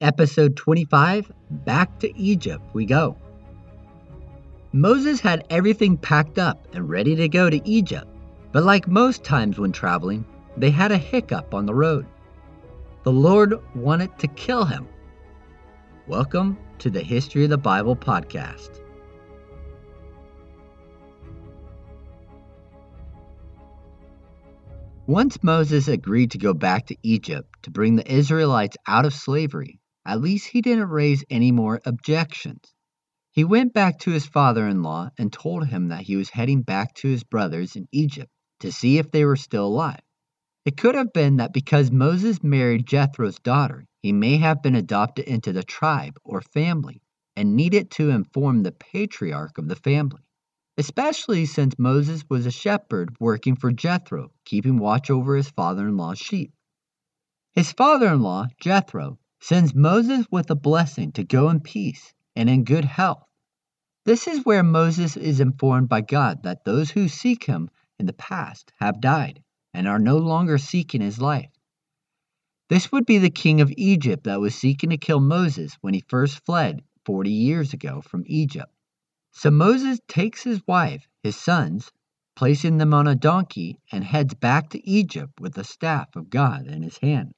Episode 25 Back to Egypt We Go. Moses had everything packed up and ready to go to Egypt, but like most times when traveling, they had a hiccup on the road. The Lord wanted to kill him. Welcome to the History of the Bible podcast. Once Moses agreed to go back to Egypt to bring the Israelites out of slavery, at least he didn't raise any more objections. He went back to his father in law and told him that he was heading back to his brothers in Egypt to see if they were still alive. It could have been that because Moses married Jethro's daughter, he may have been adopted into the tribe or family and needed to inform the patriarch of the family, especially since Moses was a shepherd working for Jethro, keeping watch over his father in law's sheep. His father in law, Jethro, sends Moses with a blessing to go in peace and in good health. This is where Moses is informed by God that those who seek him in the past have died and are no longer seeking his life. This would be the king of Egypt that was seeking to kill Moses when he first fled 40 years ago from Egypt. So Moses takes his wife, his sons, placing them on a donkey, and heads back to Egypt with the staff of God in his hand.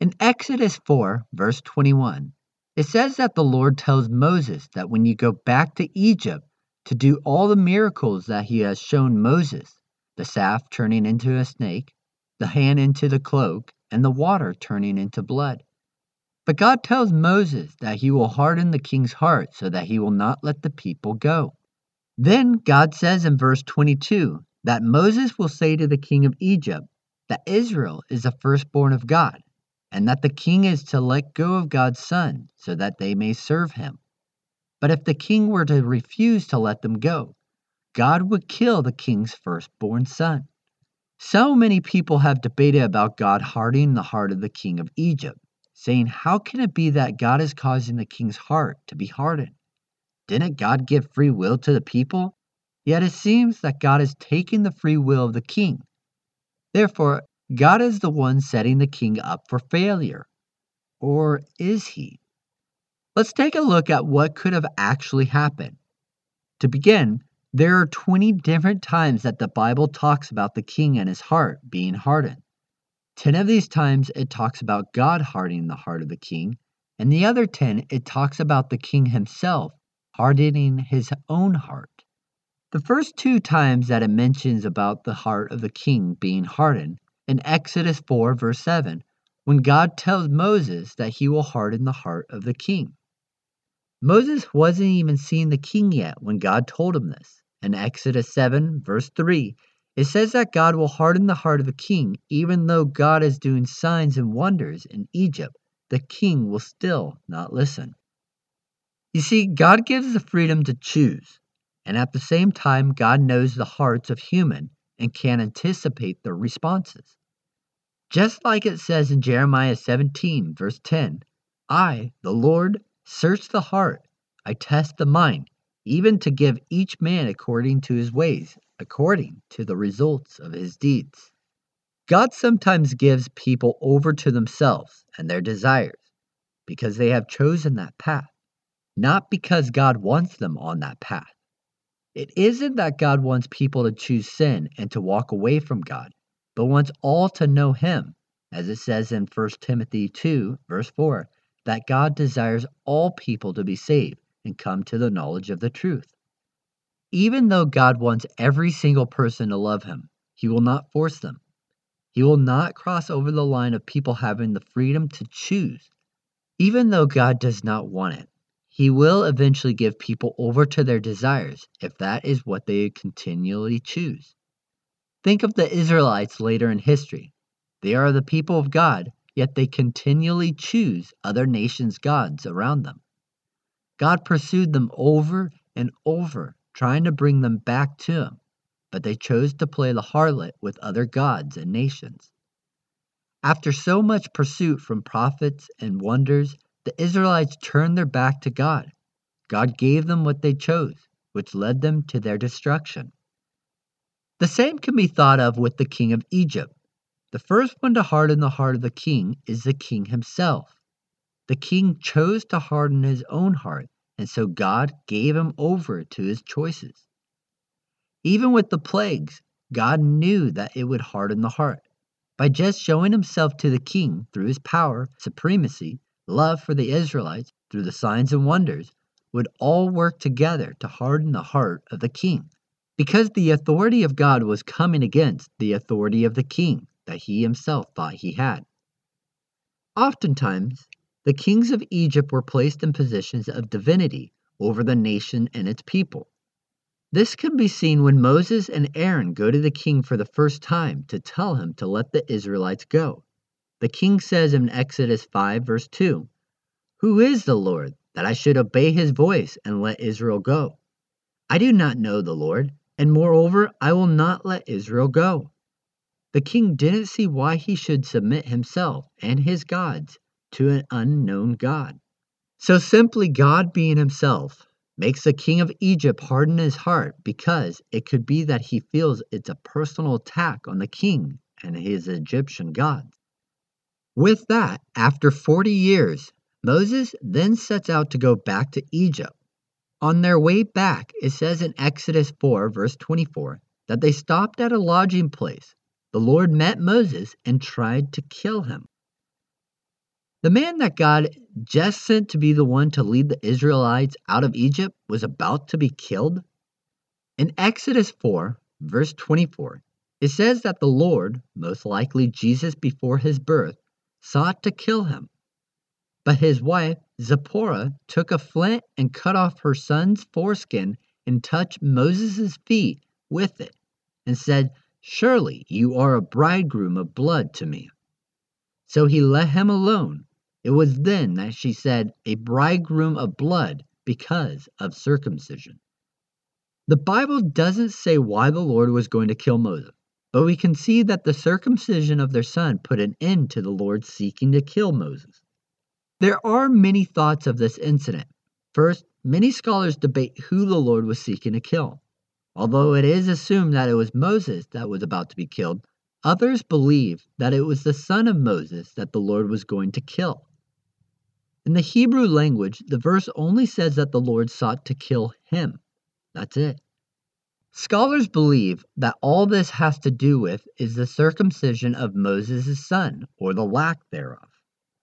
In Exodus 4, verse 21, it says that the Lord tells Moses that when you go back to Egypt to do all the miracles that he has shown Moses the staff turning into a snake, the hand into the cloak, and the water turning into blood. But God tells Moses that he will harden the king's heart so that he will not let the people go. Then God says in verse 22 that Moses will say to the king of Egypt that Israel is the firstborn of God and that the king is to let go of God's son so that they may serve him. But if the king were to refuse to let them go, God would kill the king's firstborn son. So many people have debated about God hardening the heart of the king of Egypt, saying, How can it be that God is causing the king's heart to be hardened? Didn't God give free will to the people? Yet it seems that God is taking the free will of the king. Therefore, God is the one setting the king up for failure. Or is he? Let's take a look at what could have actually happened. To begin, there are 20 different times that the Bible talks about the king and his heart being hardened. 10 of these times it talks about God hardening the heart of the king, and the other 10 it talks about the king himself hardening his own heart. The first two times that it mentions about the heart of the king being hardened in Exodus 4, verse 7, when God tells Moses that he will harden the heart of the king. Moses wasn't even seeing the king yet when God told him this. In Exodus 7, verse 3, it says that God will harden the heart of the king, even though God is doing signs and wonders in Egypt. The king will still not listen. You see, God gives the freedom to choose, and at the same time, God knows the hearts of human and can anticipate their responses. Just like it says in Jeremiah 17, verse 10 I, the Lord, search the heart, I test the mind, even to give each man according to his ways, according to the results of his deeds. God sometimes gives people over to themselves and their desires because they have chosen that path, not because God wants them on that path. It isn't that God wants people to choose sin and to walk away from God but wants all to know him, as it says in 1 Timothy 2, verse 4, that God desires all people to be saved and come to the knowledge of the truth. Even though God wants every single person to love him, he will not force them. He will not cross over the line of people having the freedom to choose. Even though God does not want it, he will eventually give people over to their desires if that is what they continually choose. Think of the Israelites later in history. They are the people of God, yet they continually choose other nations' gods around them. God pursued them over and over, trying to bring them back to Him, but they chose to play the harlot with other gods and nations. After so much pursuit from prophets and wonders, the Israelites turned their back to God. God gave them what they chose, which led them to their destruction. The same can be thought of with the king of Egypt. The first one to harden the heart of the king is the king himself. the king chose to harden his own heart, and so God gave him over to his choices. Even with the plagues, God knew that it would harden the heart. By just showing himself to the king through his power, supremacy, love for the Israelites, through the signs and wonders, would all work together to harden the heart of the king. Because the authority of God was coming against the authority of the king that he himself thought he had. Oftentimes, the kings of Egypt were placed in positions of divinity over the nation and its people. This can be seen when Moses and Aaron go to the king for the first time to tell him to let the Israelites go. The king says in Exodus 5, verse 2, Who is the Lord, that I should obey his voice and let Israel go? I do not know the Lord, and moreover, I will not let Israel go. The king didn't see why he should submit himself and his gods to an unknown God. So simply God being himself makes the king of Egypt harden his heart because it could be that he feels it's a personal attack on the king and his Egyptian gods. With that, after 40 years, Moses then sets out to go back to Egypt. On their way back, it says in Exodus 4, verse 24, that they stopped at a lodging place. The Lord met Moses and tried to kill him. The man that God just sent to be the one to lead the Israelites out of Egypt was about to be killed? In Exodus 4, verse 24, it says that the Lord, most likely Jesus before his birth, sought to kill him. But his wife, Zipporah, took a flint and cut off her son's foreskin and touched Moses' feet with it, and said, Surely you are a bridegroom of blood to me. So he let him alone it was then that she said, A bridegroom of blood because of circumcision. The Bible doesn't say why the Lord was going to kill Moses, but we can see that the circumcision of their son put an end to the Lord seeking to kill Moses. There are many thoughts of this incident. First, many scholars debate who the Lord was seeking to kill. Although it is assumed that it was Moses that was about to be killed, others believe that it was the son of Moses that the Lord was going to kill. In the Hebrew language, the verse only says that the Lord sought to kill him. That's it. Scholars believe that all this has to do with is the circumcision of Moses' son, or the lack thereof.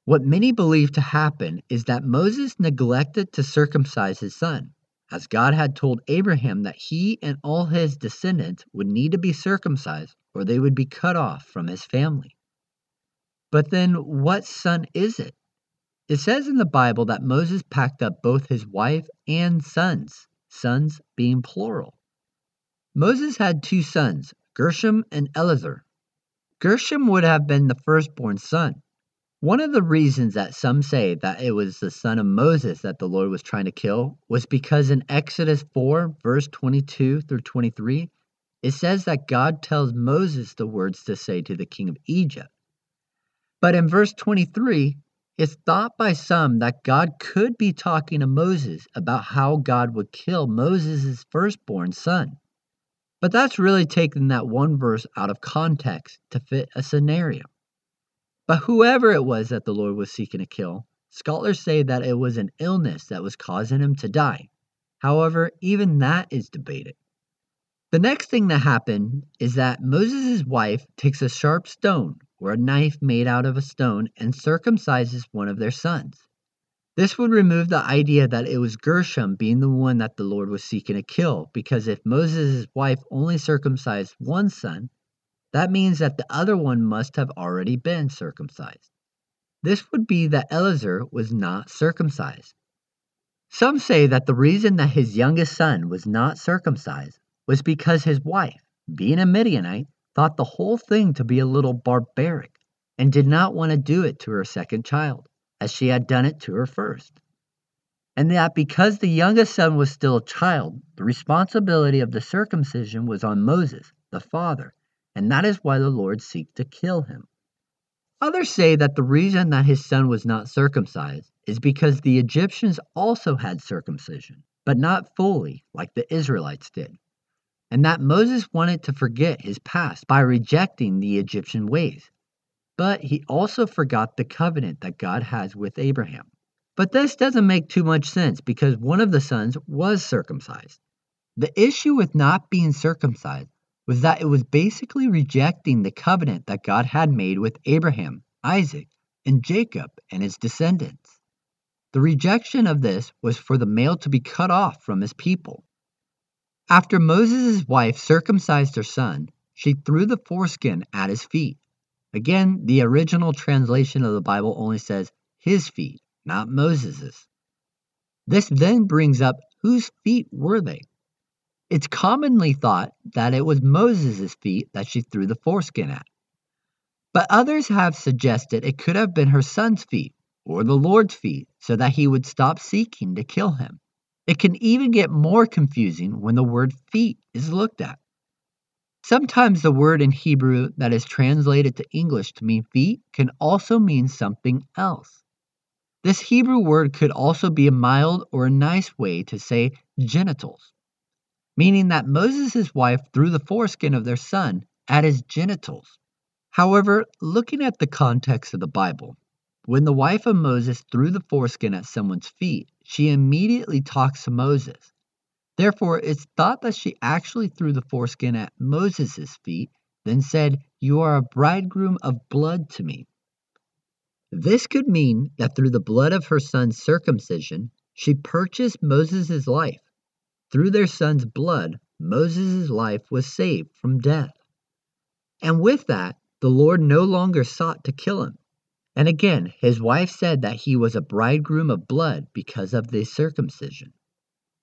What many believe to happen is that Moses neglected to circumcise his son, as God had told Abraham that he and all his descendants would need to be circumcised or they would be cut off from his family. But then, what son is it? It says in the Bible that Moses packed up both his wife and sons, sons being plural. Moses had two sons, Gershom and Eleazar. Gershom would have been the firstborn son. One of the reasons that some say that it was the son of Moses that the Lord was trying to kill was because in Exodus 4, verse 22 through 23, it says that God tells Moses the words to say to the king of Egypt. But in verse 23, it's thought by some that God could be talking to Moses about how God would kill Moses' firstborn son. But that's really taking that one verse out of context to fit a scenario. But whoever it was that the Lord was seeking to kill, scholars say that it was an illness that was causing him to die. However, even that is debated. The next thing that happened is that Moses' wife takes a sharp stone or a knife made out of a stone and circumcises one of their sons. This would remove the idea that it was Gershom being the one that the Lord was seeking to kill, because if Moses' wife only circumcised one son, that means that the other one must have already been circumcised. This would be that Eleazar was not circumcised. Some say that the reason that his youngest son was not circumcised was because his wife, being a Midianite, thought the whole thing to be a little barbaric and did not want to do it to her second child, as she had done it to her first. And that because the youngest son was still a child, the responsibility of the circumcision was on Moses, the father, and that is why the Lord seeked to kill him. Others say that the reason that his son was not circumcised is because the Egyptians also had circumcision, but not fully like the Israelites did and that Moses wanted to forget his past by rejecting the Egyptian ways. But he also forgot the covenant that God has with Abraham. But this doesn't make too much sense because one of the sons was circumcised. The issue with not being circumcised was that it was basically rejecting the covenant that God had made with Abraham, Isaac, and Jacob and his descendants. The rejection of this was for the male to be cut off from his people. After Moses' wife circumcised her son, she threw the foreskin at his feet. Again, the original translation of the Bible only says his feet, not Moses's. This then brings up whose feet were they? It's commonly thought that it was Moses' feet that she threw the foreskin at. But others have suggested it could have been her son's feet or the Lord's feet so that he would stop seeking to kill him. It can even get more confusing when the word feet is looked at. Sometimes the word in Hebrew that is translated to English to mean feet can also mean something else. This Hebrew word could also be a mild or a nice way to say genitals meaning that Moses' wife threw the foreskin of their son at his genitals. However, looking at the context of the Bible, when the wife of Moses threw the foreskin at someone's feet, she immediately talks to Moses. Therefore, it's thought that she actually threw the foreskin at Moses' feet, then said, You are a bridegroom of blood to me. This could mean that through the blood of her son's circumcision, she purchased Moses' life through their son's blood, Moses' life was saved from death. And with that, the Lord no longer sought to kill him. And again, his wife said that he was a bridegroom of blood because of the circumcision.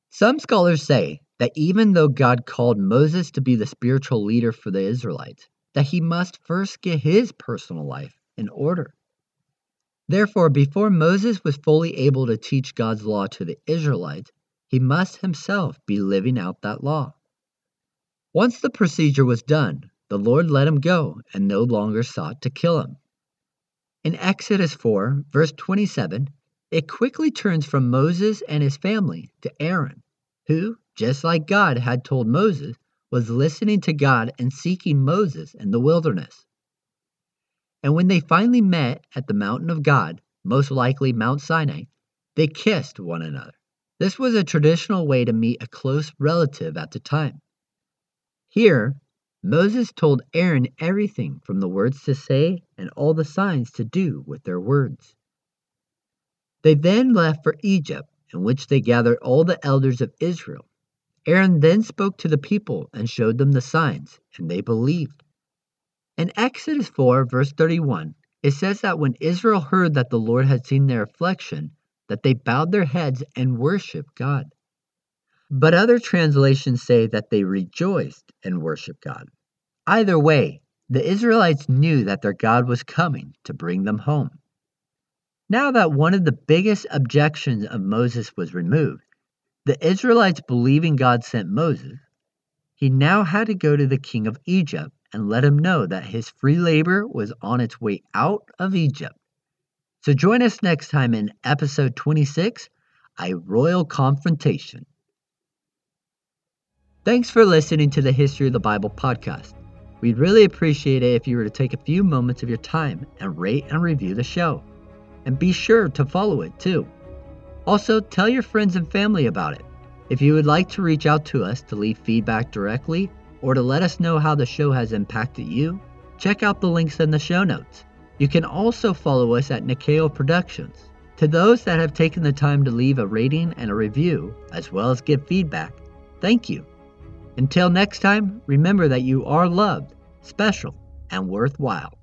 Some scholars say that even though God called Moses to be the spiritual leader for the Israelites, that he must first get his personal life in order. Therefore, before Moses was fully able to teach God's law to the Israelites, he must himself be living out that law. Once the procedure was done, the Lord let him go and no longer sought to kill him. In Exodus 4, verse 27, it quickly turns from Moses and his family to Aaron, who, just like God had told Moses, was listening to God and seeking Moses in the wilderness. And when they finally met at the mountain of God, most likely Mount Sinai, they kissed one another. This was a traditional way to meet a close relative at the time. Here, Moses told Aaron everything from the words to say and all the signs to do with their words. They then left for Egypt, in which they gathered all the elders of Israel. Aaron then spoke to the people and showed them the signs, and they believed. In Exodus 4, verse 31, it says that when Israel heard that the Lord had seen their affliction, that they bowed their heads and worshiped God. But other translations say that they rejoiced and worshiped God. Either way, the Israelites knew that their God was coming to bring them home. Now that one of the biggest objections of Moses was removed, the Israelites believing God sent Moses, he now had to go to the king of Egypt and let him know that his free labor was on its way out of Egypt. So join us next time in episode 26 A Royal Confrontation. Thanks for listening to the History of the Bible podcast. We'd really appreciate it if you were to take a few moments of your time and rate and review the show. And be sure to follow it too. Also, tell your friends and family about it. If you would like to reach out to us to leave feedback directly or to let us know how the show has impacted you, check out the links in the show notes. You can also follow us at Nikao Productions. To those that have taken the time to leave a rating and a review, as well as give feedback, thank you. Until next time, remember that you are loved, special, and worthwhile.